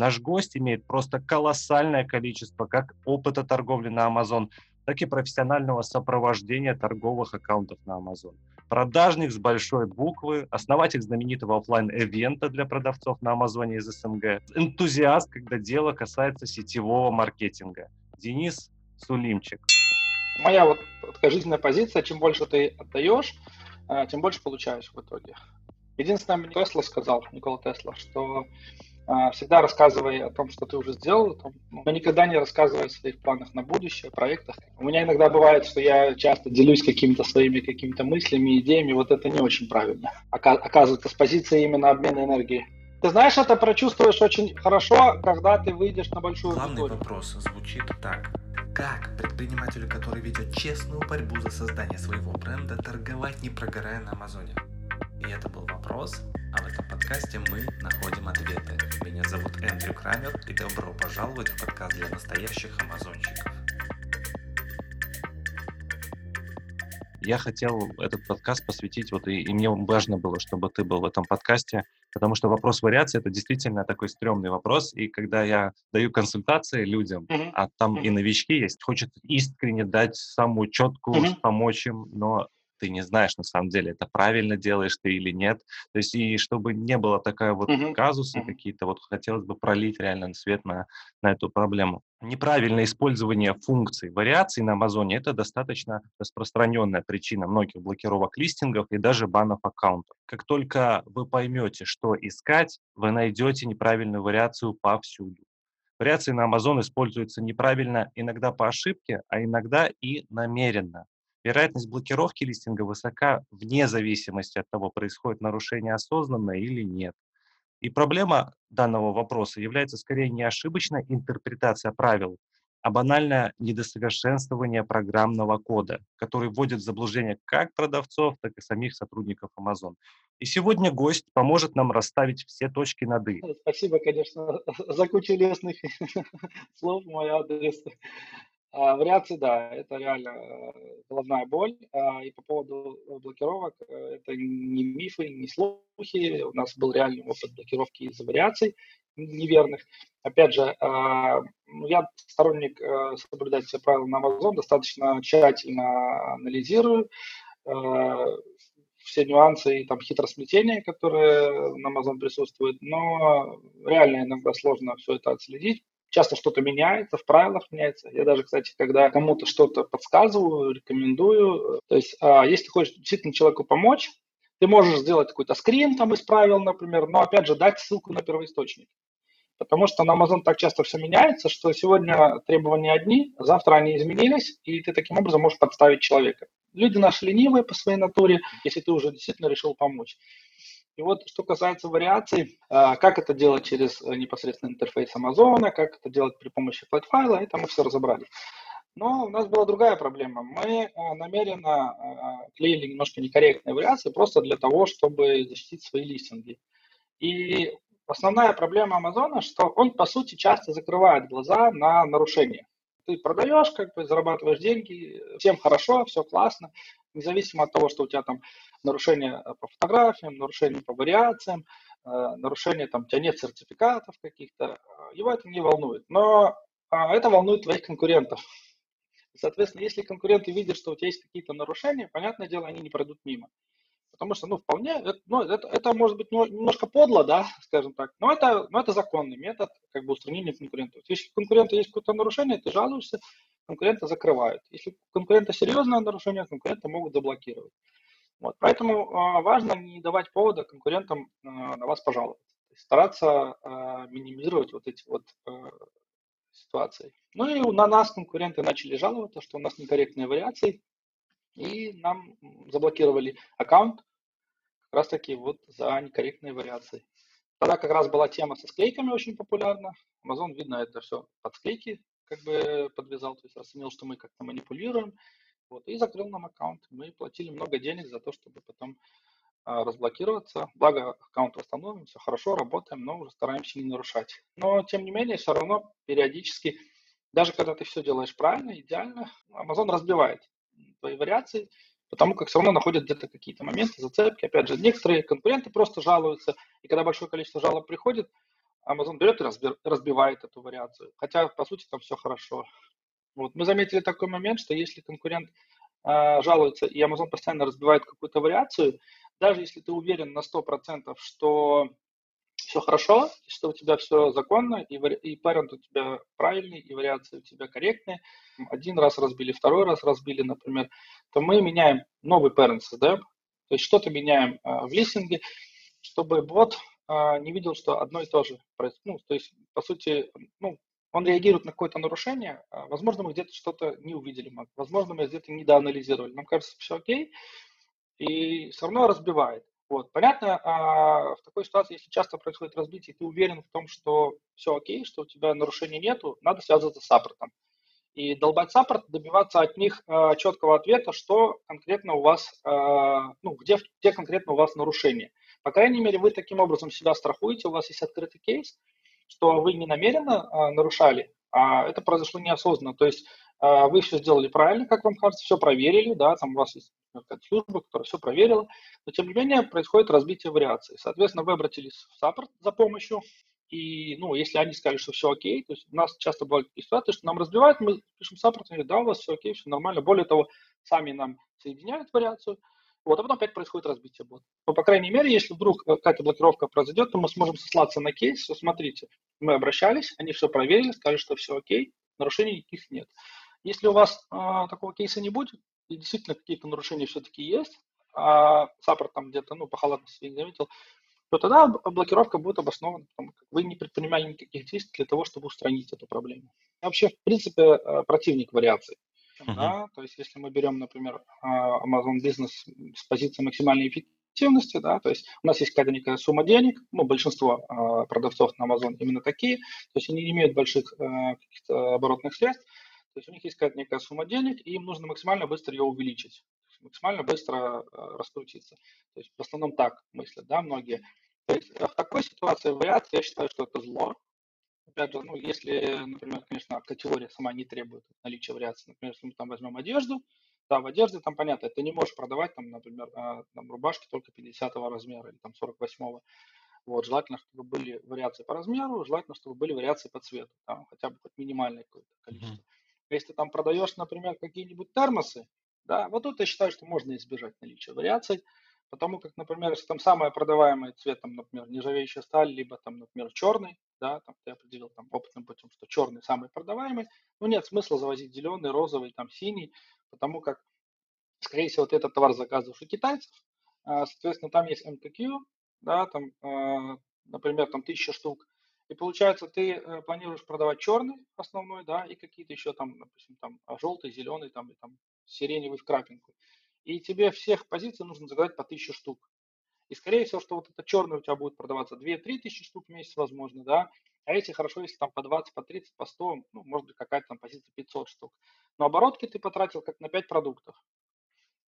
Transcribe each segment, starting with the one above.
Наш гость имеет просто колоссальное количество как опыта торговли на Amazon, так и профессионального сопровождения торговых аккаунтов на Amazon. Продажник с большой буквы, основатель знаменитого офлайн эвента для продавцов на Амазоне из СНГ, энтузиаст, когда дело касается сетевого маркетинга. Денис Сулимчик. Моя вот жизненная позиция, чем больше ты отдаешь, э, тем больше получаешь в итоге. Единственное, мне Тесла сказал, Никола Тесла, что всегда рассказывай о том, что ты уже сделал, но никогда не рассказывай о своих планах на будущее, проектах. У меня иногда бывает, что я часто делюсь какими-то своими какими-то мыслями, идеями, вот это не очень правильно. Оказывается, с позиции именно обмена энергии. Ты знаешь, это прочувствуешь очень хорошо, когда ты выйдешь на большую Главный аудиторию. вопрос звучит так. Как предпринимателю, который ведет честную борьбу за создание своего бренда, торговать, не прогорая на Амазоне? И это был вопрос, а в этом подкасте мы находим ответы. Меня зовут Эндрю Крамер, и добро пожаловать в подкаст для настоящих амазонщиков. Я хотел этот подкаст посвятить, вот и, и мне важно было, чтобы ты был в этом подкасте, потому что вопрос вариации это действительно такой стрёмный вопрос, и когда я даю консультации людям, mm-hmm. а там mm-hmm. и новички есть, хочет искренне дать самую четкую, mm-hmm. помочь им, но ты не знаешь, на самом деле, это правильно делаешь ты или нет. То есть, и чтобы не было такая вот uh-huh. казусы uh-huh. какие-то, вот хотелось бы пролить реально свет на, на эту проблему. Неправильное использование функций вариаций на Амазоне – это достаточно распространенная причина многих блокировок листингов и даже банов аккаунтов. Как только вы поймете, что искать, вы найдете неправильную вариацию повсюду. Вариации на Amazon используются неправильно иногда по ошибке, а иногда и намеренно. Вероятность блокировки листинга высока вне зависимости от того, происходит нарушение осознанно или нет. И проблема данного вопроса является скорее не ошибочная интерпретация правил, а банальное недосовершенствование программного кода, который вводит в заблуждение как продавцов, так и самих сотрудников Amazon. И сегодня гость поможет нам расставить все точки над «и». Спасибо, конечно, за кучу лестных слов в мой адрес. А, вариации, да, это реально э, головная боль. А, и по поводу блокировок, э, это не мифы, не слухи. У нас был реальный опыт блокировки из-за вариаций неверных. Опять же, а, ну, я сторонник э, соблюдать все правила на Amazon, достаточно тщательно анализирую все нюансы и там хитросплетения, которые на Amazon присутствуют, но реально иногда сложно все это отследить часто что-то меняется, в правилах меняется. Я даже, кстати, когда кому-то что-то подсказываю, рекомендую, то есть а, если ты хочешь действительно человеку помочь, ты можешь сделать какой-то скрин там из правил, например, но опять же дать ссылку на первоисточник. Потому что на Amazon так часто все меняется, что сегодня требования одни, завтра они изменились, и ты таким образом можешь подставить человека. Люди наши ленивые по своей натуре, если ты уже действительно решил помочь. И вот что касается вариаций, а, как это делать через э, непосредственно интерфейс Amazon, как это делать при помощи флайт-файла, это мы все разобрали. Но у нас была другая проблема. Мы э, намеренно э, клеили немножко некорректные вариации просто для того, чтобы защитить свои листинги. И основная проблема Амазона, что он, по сути, часто закрывает глаза на нарушения. Ты продаешь, как бы зарабатываешь деньги, всем хорошо, все классно, независимо от того, что у тебя там нарушения э, по фотографиям, нарушения по вариациям, э, нарушения там, у тебя нет сертификатов каких-то, э, его это не волнует. Но а, это волнует твоих конкурентов. Соответственно, если конкуренты видят, что у тебя есть какие-то нарушения, понятное дело, они не пройдут мимо. Потому что, ну, вполне, ну, это, это может быть немножко подло, да, скажем так, но это, но это законный метод как бы устранения конкурентов. Если у конкурента есть какое-то нарушение, ты жалуешься, конкурента закрывают. Если у конкурента серьезное нарушение, конкурента могут заблокировать. Вот, поэтому э, важно не давать повода конкурентам э, на вас пожаловаться. стараться э, минимизировать вот эти вот э, ситуации. Ну и на нас конкуренты начали жаловаться, что у нас некорректные вариации, и нам заблокировали аккаунт как раз таки вот за некорректные вариации. Тогда как раз была тема со склейками очень популярна. Amazon, видно, это все под склейки как бы подвязал, то есть оценил, что мы как-то манипулируем, вот, и закрыл нам аккаунт. Мы платили много денег за то, чтобы потом а, разблокироваться. Благо, аккаунт восстановлен, все хорошо, работаем, но уже стараемся не нарушать. Но, тем не менее, все равно периодически, даже когда ты все делаешь правильно, идеально, Amazon разбивает твои вариации, потому как все равно находят где-то какие-то моменты, зацепки. Опять же, некоторые конкуренты просто жалуются, и когда большое количество жалоб приходит, Amazon берет и разбивает эту вариацию. Хотя, по сути, там все хорошо. Вот. Мы заметили такой момент, что если конкурент э, жалуется, и Amazon постоянно разбивает какую-то вариацию, даже если ты уверен на 100%, что все хорошо, что у тебя все законно, и, и парент у тебя правильный, и вариации у тебя корректные, один раз разбили, второй раз разбили, например, то мы меняем новый parent создаем, то есть что-то меняем э, в листинге, чтобы бот э, не видел, что одно и то же происходит. Ну, то есть, по сути, ну, он реагирует на какое-то нарушение, а, возможно, мы где-то что-то не увидели, возможно, мы где-то недоанализировали. Нам кажется, все окей, и все равно разбивает. Вот. Понятно, а в такой ситуации, если часто происходит разбитие, ты уверен в том, что все окей, что у тебя нарушений нету, надо связываться с саппортом. И долбать саппорт, добиваться от них четкого ответа, что конкретно у вас, ну, где, где конкретно у вас нарушение. По крайней мере, вы таким образом себя страхуете, у вас есть открытый кейс, что вы не намеренно а, нарушали, а это произошло неосознанно. То есть а, вы все сделали правильно, как вам кажется, все проверили, да, там у вас есть какая-то служба, которая все проверила, но тем не менее происходит разбитие вариаций. Соответственно, вы обратились в support за помощью, и, ну, если они сказали, что все окей, то есть у нас часто бывают такие ситуации, что нам разбивают, мы пишем support, и говорят, да, у вас все окей, все нормально. Более того, сами нам соединяют вариацию, вот, а потом опять происходит разбитие бота. Но, по крайней мере, если вдруг какая-то блокировка произойдет, то мы сможем сослаться на кейс, что смотрите, мы обращались, они все проверили, сказали, что все окей, нарушений никаких нет. Если у вас а, такого кейса не будет, и действительно какие-то нарушения все-таки есть, а саппорт там где-то, ну, по халатности не заметил, то тогда блокировка будет обоснована, потому вы не предпринимали никаких действий для того, чтобы устранить эту проблему. Вообще, в принципе, э, противник вариаций. Uh-huh. Да? То есть, если мы берем, например, а, Amazon Business с позиции максимальной эффективности, да, то есть у нас есть какая-то некая сумма денег, ну, большинство э, продавцов на Amazon именно такие, то есть они не имеют больших э, каких-то оборотных средств, то есть у них есть какая-то некая сумма денег, и им нужно максимально быстро ее увеличить, максимально быстро э, раскрутиться. То есть в основном так мыслят, да, многие. То есть в такой ситуации вариация, я считаю, что это зло, опять же, ну, если, например, конечно, категория сама не требует наличия вариации, например, если мы там возьмем одежду, да, в одежде там понятно, ты не можешь продавать там, например, а, там, рубашки только 50 размера или там 48 вот, желательно, чтобы были вариации по размеру, желательно, чтобы были вариации по цвету, там, хотя бы хоть минимальное какое-то количество. Если там продаешь, например, какие-нибудь термосы, да, вот тут я считаю, что можно избежать наличия вариаций, Потому как, например, если там самый продаваемый цвет, там, например, нержавеющая сталь, либо там, например, черный, да, там ты определил там опытным путем, что черный самый продаваемый, ну нет смысла завозить зеленый, розовый, там синий, потому как, скорее всего, ты этот товар заказываешь у китайцев, а, соответственно, там есть MKQ, да, там, а, например, там тысяча штук, и получается, ты э, планируешь продавать черный основной, да, и какие-то еще там, допустим, там желтый, зеленый, там, и там сиреневый в крапинку и тебе всех позиций нужно заказать по 1000 штук. И скорее всего, что вот это черный у тебя будет продаваться 2-3 тысячи штук в месяц, возможно, да, а эти хорошо, если там по 20, по 30, по 100, ну, может быть, какая-то там позиция 500 штук. Но оборотки ты потратил как на 5 продуктов.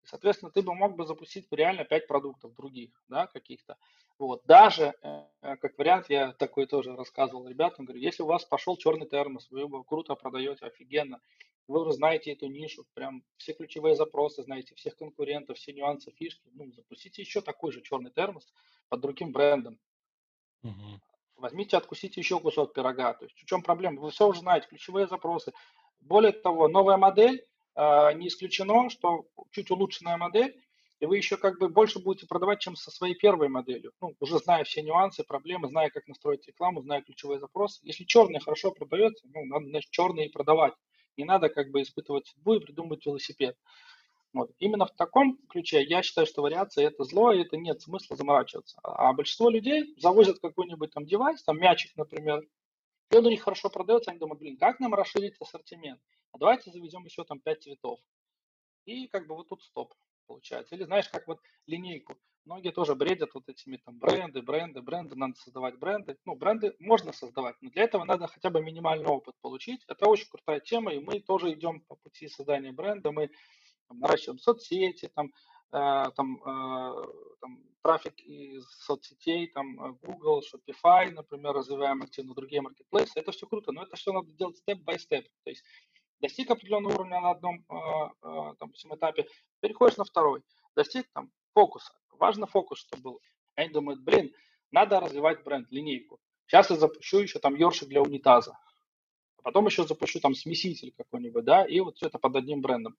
И, соответственно, ты бы мог бы запустить реально 5 продуктов других, да, каких-то. Вот. Даже, э, как вариант, я такой тоже рассказывал ребятам, говорю, если у вас пошел черный термос, вы его круто продаете, офигенно, вы уже знаете эту нишу, прям все ключевые запросы, знаете всех конкурентов, все нюансы, фишки, ну, запустите еще такой же черный термос под другим брендом. Угу. Возьмите, откусите еще кусок пирога. То есть в чем проблема? Вы все уже знаете, ключевые запросы. Более того, новая модель, э, не исключено, что чуть улучшенная модель, и вы еще как бы больше будете продавать, чем со своей первой моделью. Ну, уже зная все нюансы, проблемы, зная, как настроить рекламу, зная ключевые запросы. Если черный хорошо продается, ну, надо, значит, черный и продавать. Не надо как бы испытывать судьбу и придумывать велосипед. Вот. Именно в таком ключе я считаю, что вариация это зло, и это нет смысла заморачиваться. А большинство людей завозят какой-нибудь там девайс, там мячик, например, и он у них хорошо продается, они думают, блин, как нам расширить ассортимент? А давайте заведем еще там 5 цветов. И как бы вот тут стоп получается. Или знаешь, как вот линейку. Многие тоже бредят вот этими там бренды, бренды, бренды, надо создавать бренды. Ну, бренды можно создавать, но для этого надо хотя бы минимальный опыт получить. Это очень крутая тема, и мы тоже идем по пути создания бренда. Мы там, наращиваем соцсети, там, э, там, э, там трафик из соцсетей, там э, Google, Shopify, например, развиваем активно другие маркетплейсы. Это все круто, но это все надо делать степ-бай-степ. То есть достиг определенного уровня на одном э, э, там, этапе, переходишь на второй, достиг там фокуса. Важно фокус, чтобы был. Они думают, блин, надо развивать бренд, линейку. Сейчас я запущу еще там ёршик для унитаза. А потом еще запущу там смеситель какой-нибудь, да, и вот все это под одним брендом.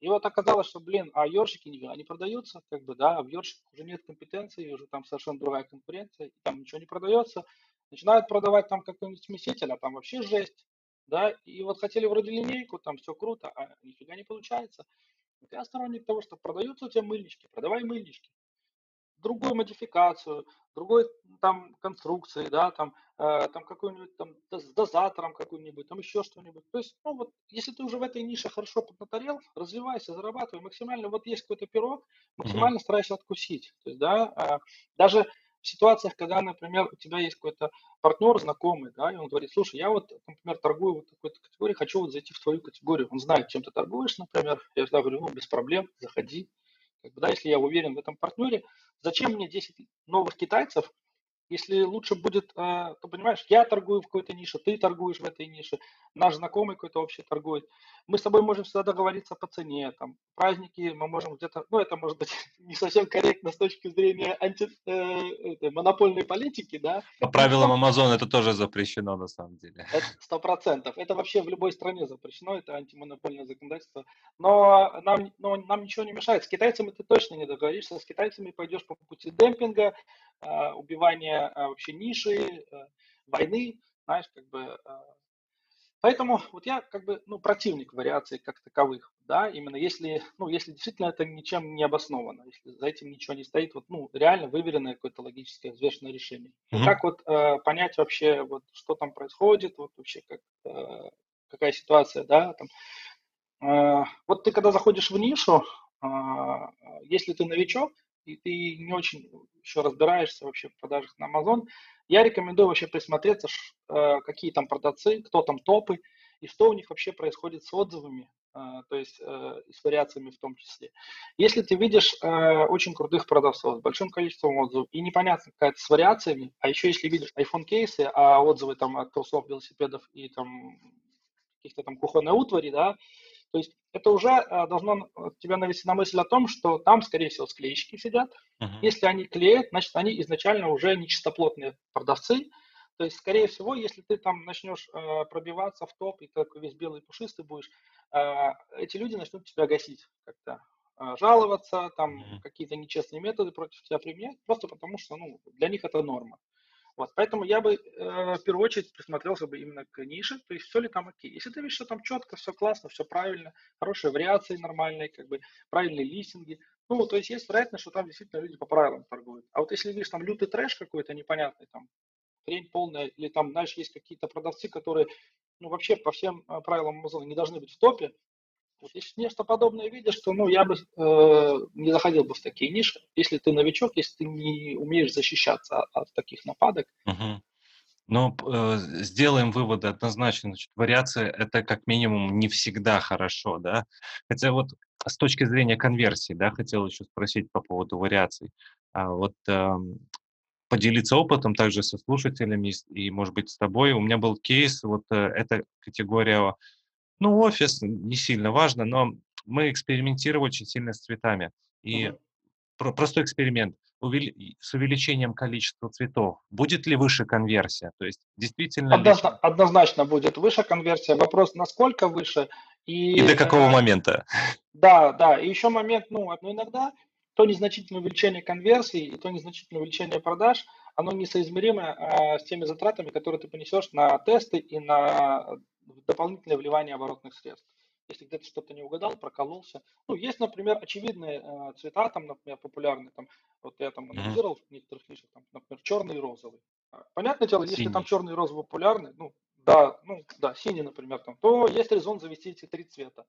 И вот оказалось, что, блин, а ёршики не, они продаются, как бы, да, а в ёршиках уже нет компетенции, уже там совершенно другая конкуренция, и там ничего не продается. Начинают продавать там какой-нибудь смеситель, а там вообще жесть, да, и вот хотели вроде линейку, там все круто, а нифига не получается. Я сторонник того, что продаются у тебя мыльнички, продавай мыльнички другую модификацию, другой там конструкции, да, там, э, там какой-нибудь там с дозатором какой-нибудь, там еще что-нибудь. То есть, ну вот, если ты уже в этой нише хорошо поднаторел, развивайся, зарабатывай максимально. Вот есть какой-то пирог, максимально mm-hmm. старайся откусить. То есть, да, э, даже ситуациях, когда, например, у тебя есть какой-то партнер знакомый, да, и он говорит, слушай, я вот, например, торгую вот такой-то категорией, хочу вот зайти в твою категорию. Он знает, чем ты торгуешь, например. Я всегда говорю, ну, без проблем, заходи. Как бы, да, если я уверен в этом партнере, зачем мне 10 новых китайцев, если лучше будет, а, то понимаешь, я торгую в какой-то нише, ты торгуешь в этой нише, наш знакомый какой-то вообще торгует. Мы с тобой можем всегда договориться по цене, там, праздники мы можем где-то, ну, это может быть не совсем корректно с точки зрения анти, э, это, монопольной политики, да. По правилам Amazon это тоже запрещено на самом деле. Сто процентов. Это вообще в любой стране запрещено, это антимонопольное законодательство. Но нам, но нам ничего не мешает. С китайцами ты точно не договоришься, с китайцами пойдешь по пути демпинга, а, убивания а, вообще ниши, э, войны, знаешь, как бы. А. Поэтому вот я как бы, ну, противник вариаций как таковых, да, именно если, ну, если действительно это ничем не обосновано, если за этим ничего не стоит, вот, ну, реально выверенное какое-то логическое, взвешенное решение. Mm-hmm. как вот э, понять вообще, вот, что там происходит, вот вообще как, э, какая ситуация, да, там. Э, вот ты когда заходишь в нишу, э, если ты новичок, и ты не очень еще разбираешься вообще в продажах на Amazon, я рекомендую вообще присмотреться, э, какие там продавцы, кто там топы, и что у них вообще происходит с отзывами, э, то есть э, с вариациями в том числе. Если ты видишь очень крутых продавцов с большим количеством отзывов и непонятно какая-то с вариациями, а еще если видишь iPhone кейсы, а отзывы там от трусов, велосипедов и там каких-то там кухонной утвари, да, то есть это уже э, должно э, тебя навести на мысль о том, что там, скорее всего, склеечки сидят. Uh-huh. Если они клеят, значит, они изначально уже нечистоплотные продавцы. То есть, скорее всего, если ты там начнешь э, пробиваться в топ, и такой весь белый пушистый будешь, э, эти люди начнут тебя гасить как-то э, жаловаться, там mm-hmm. какие-то нечестные методы против тебя применять, просто потому что ну, для них это норма. Вот, поэтому я бы э, в первую очередь присмотрелся бы именно к нише, то есть все ли там окей. Если ты видишь, что там четко, все классно, все правильно, хорошие вариации нормальные, как бы правильные листинги, ну, то есть есть вероятность, что там действительно люди по правилам торгуют. А вот если видишь там лютый трэш какой-то непонятный, там хрень полная, или там, знаешь, есть какие-то продавцы, которые, ну, вообще по всем э, правилам Amazon не должны быть в топе, вот если нечто подобное видишь, то ну, я бы э, не заходил бы в такие ниши, если ты новичок, если ты не умеешь защищаться от, от таких нападок. Угу. Ну, э, сделаем выводы однозначно. Значит, вариация – это как минимум не всегда хорошо, да? Хотя вот с точки зрения конверсии, да, хотел еще спросить по поводу вариаций. А вот э, поделиться опытом также со слушателями и, может быть, с тобой. У меня был кейс, вот э, эта категория ну, офис не сильно важно, но мы экспериментировали очень сильно с цветами. И угу. про- простой эксперимент. С увеличением количества цветов будет ли выше конверсия? То есть действительно... Однозна- ли... Однозначно будет выше конверсия. Вопрос, насколько выше и... И до какого э, момента? Да, да. И еще момент, ну, ну, иногда то незначительное увеличение конверсии и то незначительное увеличение продаж, оно несоизмеримо а, с теми затратами, которые ты понесешь на тесты и на дополнительное вливание оборотных средств. Если где-то что-то не угадал, прокололся. Ну, есть, например, очевидные э, цвета, там, например, популярные, там, вот я там анализировал в некоторых нишах, там, например, черный и розовый. А, понятное дело, синий. если там черный и розовый популярны, ну, да, ну, да, синий, например, там, то есть резон завести эти три цвета.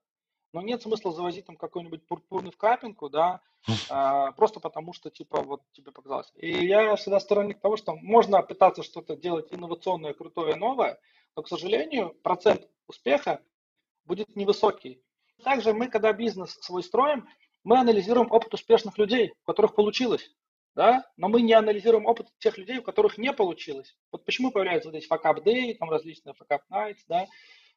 Но нет смысла завозить там какой-нибудь пурпурный в капинку, да, а, просто потому что, типа, вот тебе показалось. И я всегда сторонник того, что можно пытаться что-то делать инновационное, крутое, новое, но, к сожалению, процент успеха будет невысокий. Также мы, когда бизнес свой строим, мы анализируем опыт успешных людей, у которых получилось, да, но мы не анализируем опыт тех людей, у которых не получилось. Вот почему появляются вот эти факап day, там различные факап nights, да,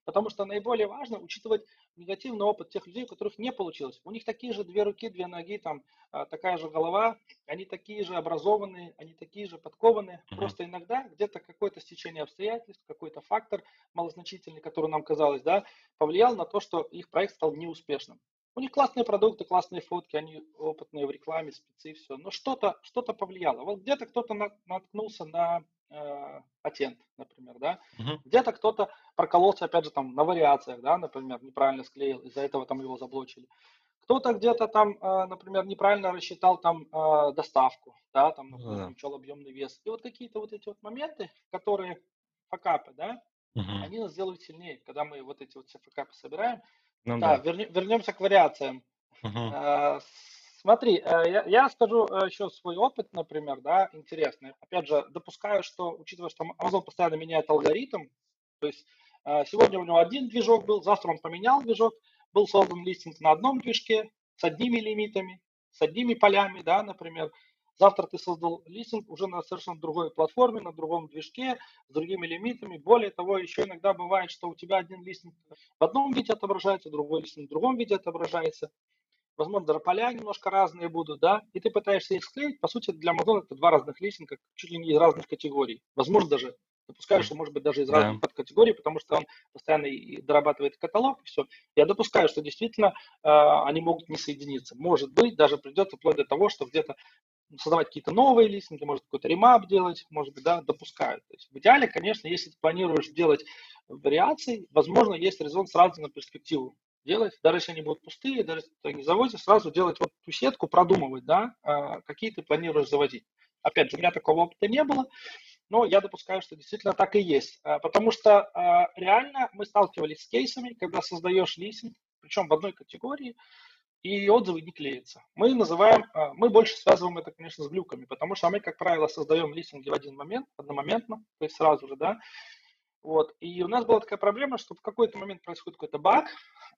Потому что наиболее важно учитывать негативный опыт тех людей, у которых не получилось. У них такие же две руки, две ноги, там а, такая же голова, они такие же образованные, они такие же подкованные. Mm-hmm. Просто иногда где-то какое-то стечение обстоятельств, какой-то фактор малозначительный, который нам казалось, да, повлиял на то, что их проект стал неуспешным. У них классные продукты, классные фотки, они опытные в рекламе, спецы, все. Но что-то что повлияло. Вот где-то кто-то наткнулся на э, патент, например, да. Uh-huh. Где-то кто-то прокололся, опять же, там, на вариациях, да, например, неправильно склеил, из-за этого там его заблочили. Кто-то где-то там, э, например, неправильно рассчитал там э, доставку, да, там, например, uh-huh. учел объемный вес. И вот какие-то вот эти вот моменты, которые факапы, да, uh-huh. они нас делают сильнее, когда мы вот эти вот все факапы собираем, ну, да, да. Верни, вернемся к вариациям. Угу. Смотри, э, я, я скажу э, еще свой опыт, например, да, интересный. Опять же, допускаю, что, учитывая, что Amazon постоянно меняет алгоритм, то есть э, сегодня у него один движок был, завтра он поменял движок, был создан листинг на одном движке с одними лимитами, с одними полями, да, например, Завтра ты создал листинг уже на совершенно другой платформе, на другом движке, с другими лимитами. Более того, еще иногда бывает, что у тебя один листинг в одном виде отображается, другой листинг в другом виде отображается. Возможно, даже поля немножко разные будут, да, и ты пытаешься их склеить. По сути, для Amazon это два разных листинга, чуть ли не из разных категорий. Возможно, даже допускаю, что может быть даже из разных да. подкатегорий, потому что он постоянно и дорабатывает каталог, и все. Я допускаю, что действительно э, они могут не соединиться. Может быть, даже придется вплоть до того, что где-то создавать какие-то новые листинги, может какой-то ремап делать, может быть, да, допускают. То есть в идеале, конечно, если ты планируешь делать вариации, возможно, есть резон сразу на перспективу делать, даже если они будут пустые, даже если ты не заводишь, сразу делать вот ту сетку, продумывать, да, а, какие ты планируешь заводить. Опять же, у меня такого опыта не было, но я допускаю, что действительно так и есть. А, потому что а, реально мы сталкивались с кейсами, когда создаешь листинг, причем в одной категории, и отзывы не клеятся. Мы называем, мы больше связываем это, конечно, с глюками, потому что мы, как правило, создаем листинги в один момент, одномоментно, то есть сразу же, да. Вот. И у нас была такая проблема, что в какой-то момент происходит какой-то баг,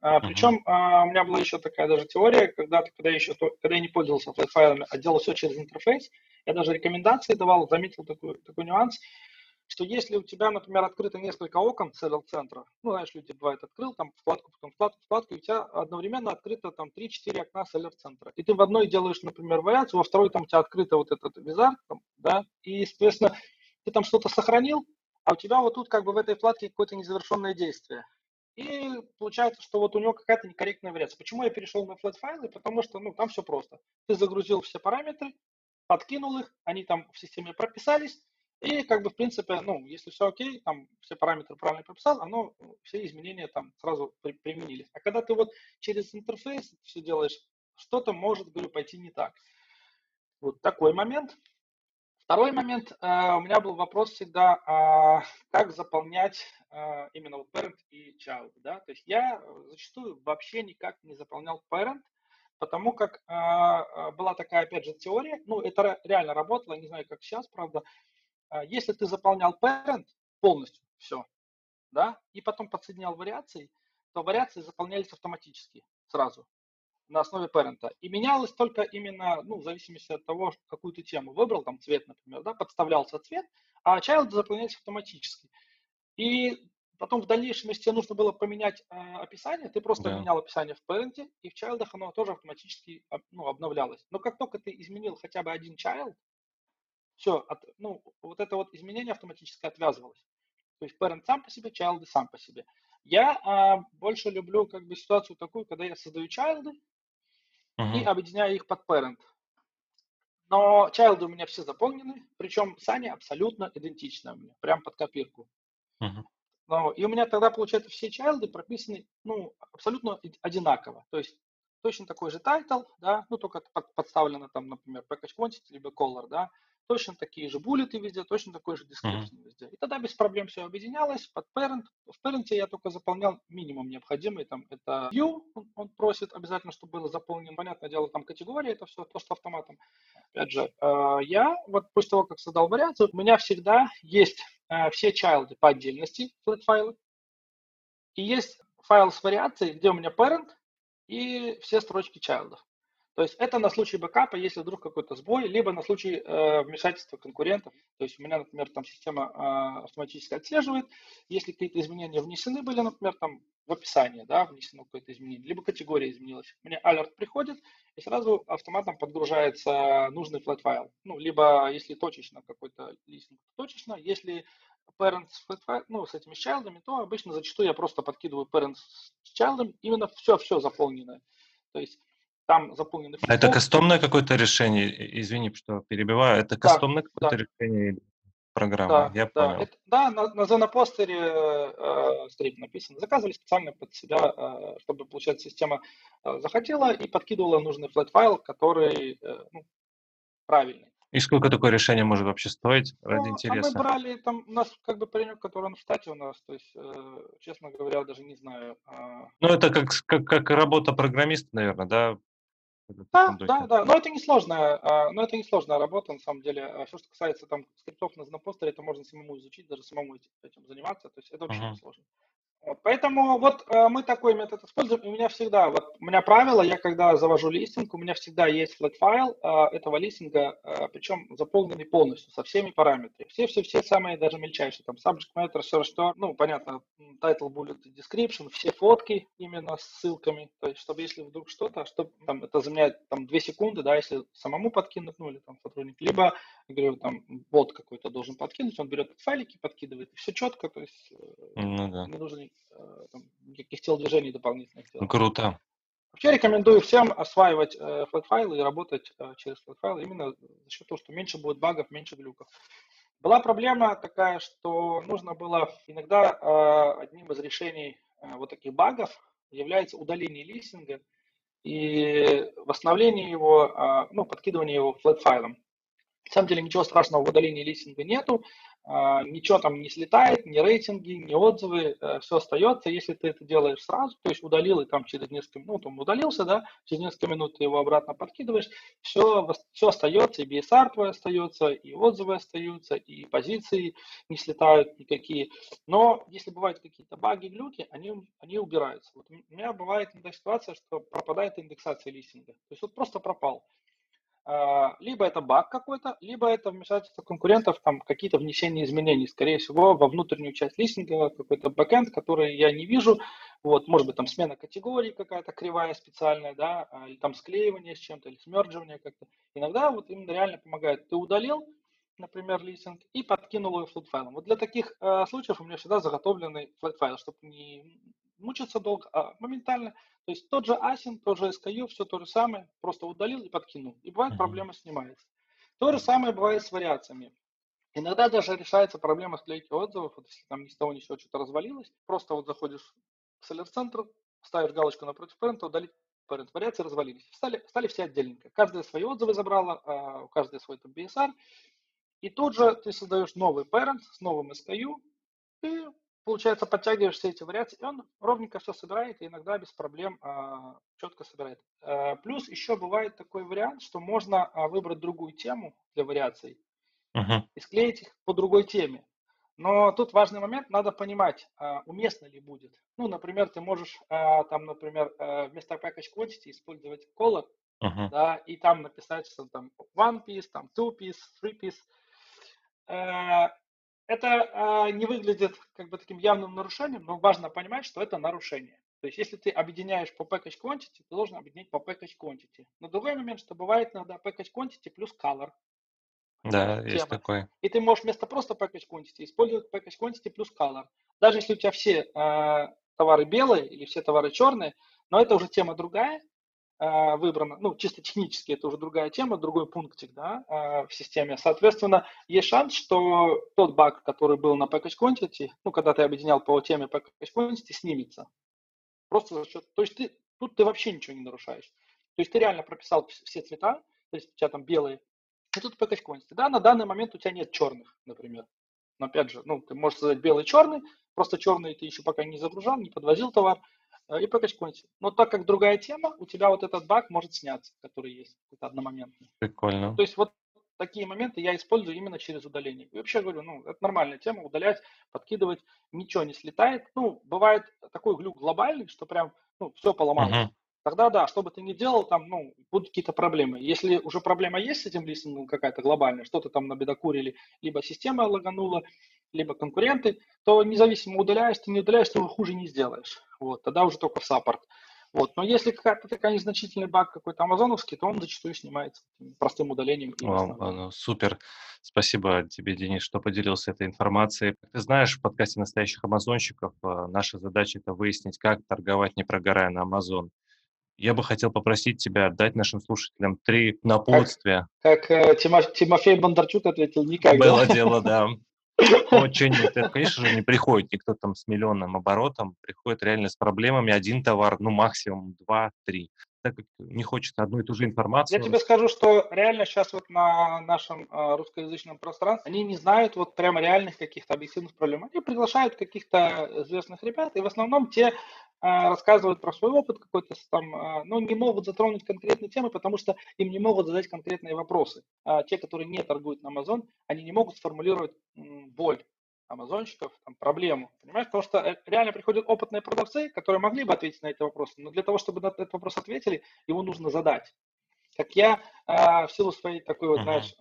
а, причем а, у меня была еще такая даже теория, когда, когда, я еще, когда я не пользовался флайфайлами, а делал все через интерфейс, я даже рекомендации давал, заметил такой, такой нюанс, что если у тебя, например, открыто несколько окон селл-центра, ну, знаешь, люди бывает открыл там вкладку, потом вкладку, вкладку, и у тебя одновременно открыто там 3-4 окна селлер-центра. И ты в одной делаешь, например, вариацию, во второй там у тебя открыто вот этот визар, там, да, и, соответственно, ты там что-то сохранил, а у тебя вот тут как бы в этой вкладке какое-то незавершенное действие. И получается, что вот у него какая-то некорректная вариация. Почему я перешел на flat файлы? Потому что, ну, там все просто. Ты загрузил все параметры, подкинул их, они там в системе прописались, и как бы, в принципе, ну, если все окей, там все параметры правильно прописал, оно, все изменения там сразу при, применились. А когда ты вот через интерфейс все делаешь, что-то может, говорю, пойти не так. Вот такой момент. Второй момент, э, у меня был вопрос всегда, э, как заполнять э, именно вот parent и child, да, то есть я зачастую вообще никак не заполнял parent, потому как э, была такая, опять же, теория, ну, это реально работало, не знаю, как сейчас, правда, а, если ты заполнял parent полностью все, да, и потом подсоединял вариации, то вариации заполнялись автоматически сразу на основе parent. И менялось только именно, ну, в зависимости от того, какую ты тему выбрал, там цвет, например, да, подставлялся цвет, а child заполнялись автоматически. И потом в дальнейшем, если тебе нужно было поменять э, описание, ты просто да. менял описание в parent, и в child оно тоже автоматически ну, обновлялось. Но как только ты изменил хотя бы один child, все, от, ну, вот это вот изменение автоматически отвязывалось. То есть parent сам по себе, child сам по себе. Я а, больше люблю как бы ситуацию такую, когда я создаю child и объединяю их под parent. Но child у меня все заполнены, причем Саня абсолютно идентичная у меня, прям под копирку. Uh-huh. Но, и у меня тогда, получается, все чайлды прописаны ну, абсолютно одинаково. То есть точно такой же title, да, ну только под, подставлено там, например, package quantity либо color, да, точно такие же буллеты везде, точно такой же description mm-hmm. везде. И тогда без проблем все объединялось под parent. В parent я только заполнял минимум необходимый, там это view, он, он просит обязательно, чтобы было заполнено. Понятное дело, там категория, это все то, что автоматом. Опять же, э, я вот после того, как создал вариацию, у меня всегда есть э, все чайлды по отдельности, flat файлы, и есть файл с вариацией, где у меня parent и все строчки чайлдов. То есть это на случай бэкапа, если вдруг какой-то сбой, либо на случай э, вмешательства конкурентов. То есть у меня, например, там система э, автоматически отслеживает, если какие-то изменения внесены были, например, там в описании, да, внесено какое-то изменение, либо категория изменилась. Мне алерт приходит, и сразу автоматом подгружается нужный flat файл. Ну, либо если точечно какой-то листинг, точечно. Если parents flat ну, с этими чайлдами, то обычно зачастую я просто подкидываю parents с чайлдом, именно все-все заполненное. То есть там заполнены А это кастомное какое-то решение? Извини, что перебиваю. Это кастомное да, какое-то да. решение программы? Да, Я да, понял. Это, да на, на Zenopоsteре э, скрипт написан. Заказывали специально под себя, э, чтобы, получается, система э, захотела и подкидывала нужный flat файл, который э, ну, правильный. И сколько такое решение может вообще стоить ради ну, интереса? А мы брали, там у нас как бы паренек, который он в штате у нас, то есть, э, честно говоря, даже не знаю. Э... Ну, это как, как, как работа программиста, наверное, да? Да, да, да, но это не сложная, а, но это не сложная работа, на самом деле. А Все, что касается там скриптов на знапостере, это можно самому изучить, даже самому этим заниматься, то есть это вообще uh-huh. не сложно. Поэтому вот э, мы такой метод используем. У меня всегда, вот у меня правило, я когда завожу листинг, у меня всегда есть flat файл э, этого листинга, э, причем заполненный полностью, со всеми параметрами. Все-все-все самые даже мельчайшие, там subject matter, все что, ну, понятно, title, bullet, description, все фотки именно с ссылками, то есть, чтобы если вдруг что-то, чтобы там это заменяет там 2 секунды, да, если самому подкинуть, ну, или там сотрудник, либо, я говорю, там бот какой-то должен подкинуть, он берет файлики, подкидывает, и все четко, то есть ну, да. не нужно Э, там, никаких телодвижений дополнительных делать. Круто. Вообще рекомендую всем осваивать э, флэт-файлы и работать э, через флэт-файлы именно за счет того, что меньше будет багов, меньше глюков. Была проблема такая, что нужно было иногда э, одним из решений э, вот таких багов является удаление листинга и восстановление его, э, ну, подкидывание его флэт-файлом. На самом деле ничего страшного в удалении листинга нету. А, ничего там не слетает, ни рейтинги, ни отзывы, э, все остается, если ты это делаешь сразу, то есть удалил и там через несколько минут он удалился, да, через несколько минут ты его обратно подкидываешь, все, все остается, и BSR твой остается, и отзывы остаются, и позиции не слетают никакие. Но если бывают какие-то баги, глюки, они, они убираются. Вот у меня бывает иногда ситуация, что пропадает индексация листинга, то есть вот просто пропал. А, либо это баг какой-то, либо это вмешательство конкурентов, там какие-то внесения изменений, скорее всего, во внутреннюю часть листинга, какой-то бэкэнд, который я не вижу, вот, может быть, там смена категории какая-то кривая специальная, да, а, или там склеивание с чем-то, или смердживание как-то. Иногда вот именно реально помогает. Ты удалил, например, листинг, и подкинул его флот файлом. Вот для таких э, случаев у меня всегда заготовленный флот файл, чтобы не мучиться долго, а моментально. То есть тот же async, тот же SKU, все то же самое, просто удалил и подкинул. И бывает проблема снимается. То же самое бывает с вариациями. Иногда даже решается проблема склейки отзывов, вот если там ни с того ни с сего что-то развалилось, просто вот заходишь в Center, ставишь галочку напротив parent, удалить parent, вариации развалились. Стали, стали все отдельненько. Каждая свои отзывы забрала, а у каждой свой там BSR. И тут же ты создаешь новый parent с новым SKU, и получается, подтягиваешь все эти вариации, и он ровненько все собирает, и иногда без проблем а, четко собирает. А, плюс еще бывает такой вариант, что можно а, выбрать другую тему для вариаций uh-huh. и склеить их по другой теме. Но тут важный момент, надо понимать, а, уместно ли будет. Ну, например, ты можешь а, там, например, а, вместо package quantity использовать color, uh-huh. да, и там написать, что там one piece, там two piece, three piece. Это э, не выглядит как бы таким явным нарушением, но важно понимать, что это нарушение. То есть, если ты объединяешь по package quantity, ты должен объединять по package quantity. Но другой момент, что бывает иногда package quantity плюс color. Да, тема. есть такой. И ты можешь вместо просто package quantity использовать package quantity плюс color. Даже если у тебя все э, товары белые или все товары черные, но это уже тема другая, выбрано, ну, чисто технически это уже другая тема, другой пунктик, да, э, в системе. Соответственно, есть шанс, что тот баг, который был на package quantity, ну, когда ты объединял по теме package quantity, снимется. Просто за счет, то есть ты, тут ты вообще ничего не нарушаешь. То есть ты реально прописал все цвета, то есть у тебя там белые, и тут package quantity. Да, на данный момент у тебя нет черных, например. Но опять же, ну, ты можешь создать белый и черный, просто черный ты еще пока не загружал, не подвозил товар, и прокачкуйте. Но так как другая тема, у тебя вот этот баг может сняться, который есть, это одномоментный. Прикольно. То есть вот такие моменты я использую именно через удаление. И вообще говорю, ну, это нормальная тема, удалять, подкидывать, ничего не слетает. Ну, бывает такой глюк глобальный, что прям, ну, все поломалось. Uh-huh. тогда да, что бы ты ни делал, там, ну, будут какие-то проблемы. Если уже проблема есть с этим листингом какая-то глобальная, что-то там набедокурили, либо система лаганула, либо конкуренты, то независимо удаляешь ты, не удаляешь, ты его хуже не сделаешь. Вот, тогда уже только в саппорт. Вот. Но если какая-то такая незначительный баг какой-то амазоновский, то он зачастую снимается простым удалением. Вау, супер. Спасибо тебе, Денис, что поделился этой информацией. Как ты знаешь, в подкасте настоящих амазонщиков э, наша задача это выяснить, как торговать, не прогорая на Амазон. Я бы хотел попросить тебя дать нашим слушателям три напутствия. Как, как э, Тимофей Бондарчук ответил, никак. Было дело, да. Очень, это, конечно же, не приходит никто там с миллионным оборотом, приходит реально с проблемами один товар, ну максимум два, три. Так как не хочется одну и ту же информацию. Я тебе скажу, что реально сейчас вот на нашем э, русскоязычном пространстве они не знают вот прямо реальных каких-то объективных проблем. Они приглашают каких-то известных ребят, и в основном те рассказывают про свой опыт какой-то там, а, но не могут затронуть конкретные темы, потому что им не могут задать конкретные вопросы. А те, которые не торгуют на Amazon, они не могут сформулировать боль амазонщиков, там, проблему. Понимаешь, потому что э, реально приходят опытные продавцы, которые могли бы ответить на эти вопросы, но для того, чтобы на этот вопрос ответили, его нужно задать. Как я в силу своей такой вот, знаешь,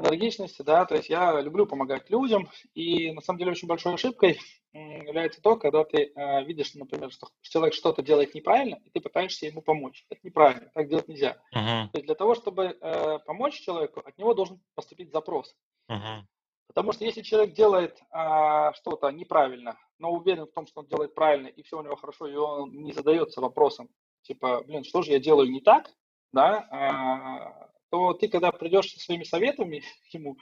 энергичности, да, то есть я люблю помогать людям, и на самом деле очень большой ошибкой является то, когда ты э, видишь, например, что человек что-то делает неправильно, и ты пытаешься ему помочь. Это неправильно, так делать нельзя. Uh-huh. То есть для того, чтобы э, помочь человеку, от него должен поступить запрос. Uh-huh. Потому что если человек делает э, что-то неправильно, но уверен в том, что он делает правильно, и все у него хорошо, и он не задается вопросом, типа, блин, что же я делаю не так, да, то ты, когда придешь со своими советами ему,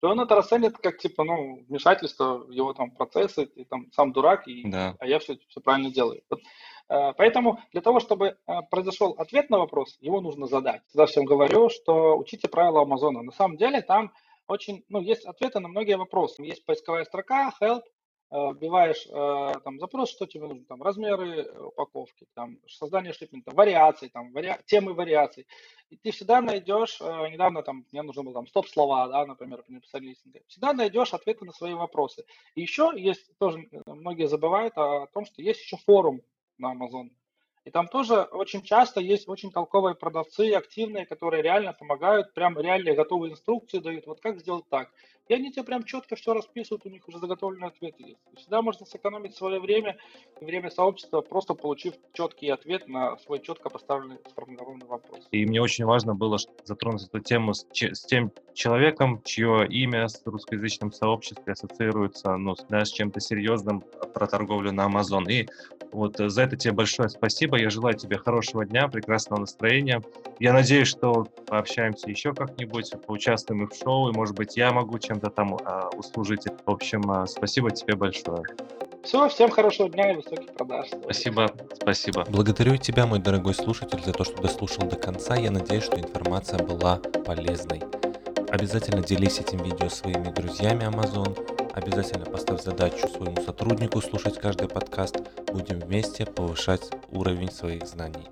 то он это расценит как, типа, ну, вмешательство в его там процессы, ты там сам дурак, и, да. а я все, все правильно делаю. Вот, э, поэтому для того, чтобы э, произошел ответ на вопрос, его нужно задать. Всегда всем говорю, что учите правила Амазона. На самом деле там очень, ну, есть ответы на многие вопросы. Есть поисковая строка, help, вбиваешь э, там запрос, что тебе нужно, там размеры упаковки, там создание шипмента, вариации, там вари... темы вариаций. И ты всегда найдешь, э, недавно там мне нужно было там стоп-слова, да, например, при написании листинга, всегда найдешь ответы на свои вопросы. И еще есть, тоже многие забывают о том, что есть еще форум на Amazon. И там тоже очень часто есть очень толковые продавцы, активные, которые реально помогают, прям реально готовые инструкции дают, вот как сделать так. И они тебе прям четко все расписывают, у них уже заготовленный ответ есть. Всегда можно сэкономить свое время и время сообщества, просто получив четкий ответ на свой четко поставленный, сформированный вопрос. И мне очень важно было затронуть эту тему с, с тем человеком, чье имя с русскоязычным сообществом ассоциируется ну, да, с чем-то серьезным про торговлю на Amazon. И вот за это тебе большое спасибо. Я желаю тебе хорошего дня, прекрасного настроения. Я надеюсь, что пообщаемся еще как-нибудь, поучаствуем и в шоу, и, может быть, я могу чем-то там а, услужить. В общем, а, спасибо тебе большое. Все, всем хорошего дня и высоких продаж. Спасибо, спасибо. Благодарю тебя, мой дорогой слушатель, за то, что дослушал до конца. Я надеюсь, что информация была полезной. Обязательно делись этим видео своими друзьями Amazon. Обязательно поставь задачу своему сотруднику слушать каждый подкаст. Будем вместе повышать уровень своих знаний.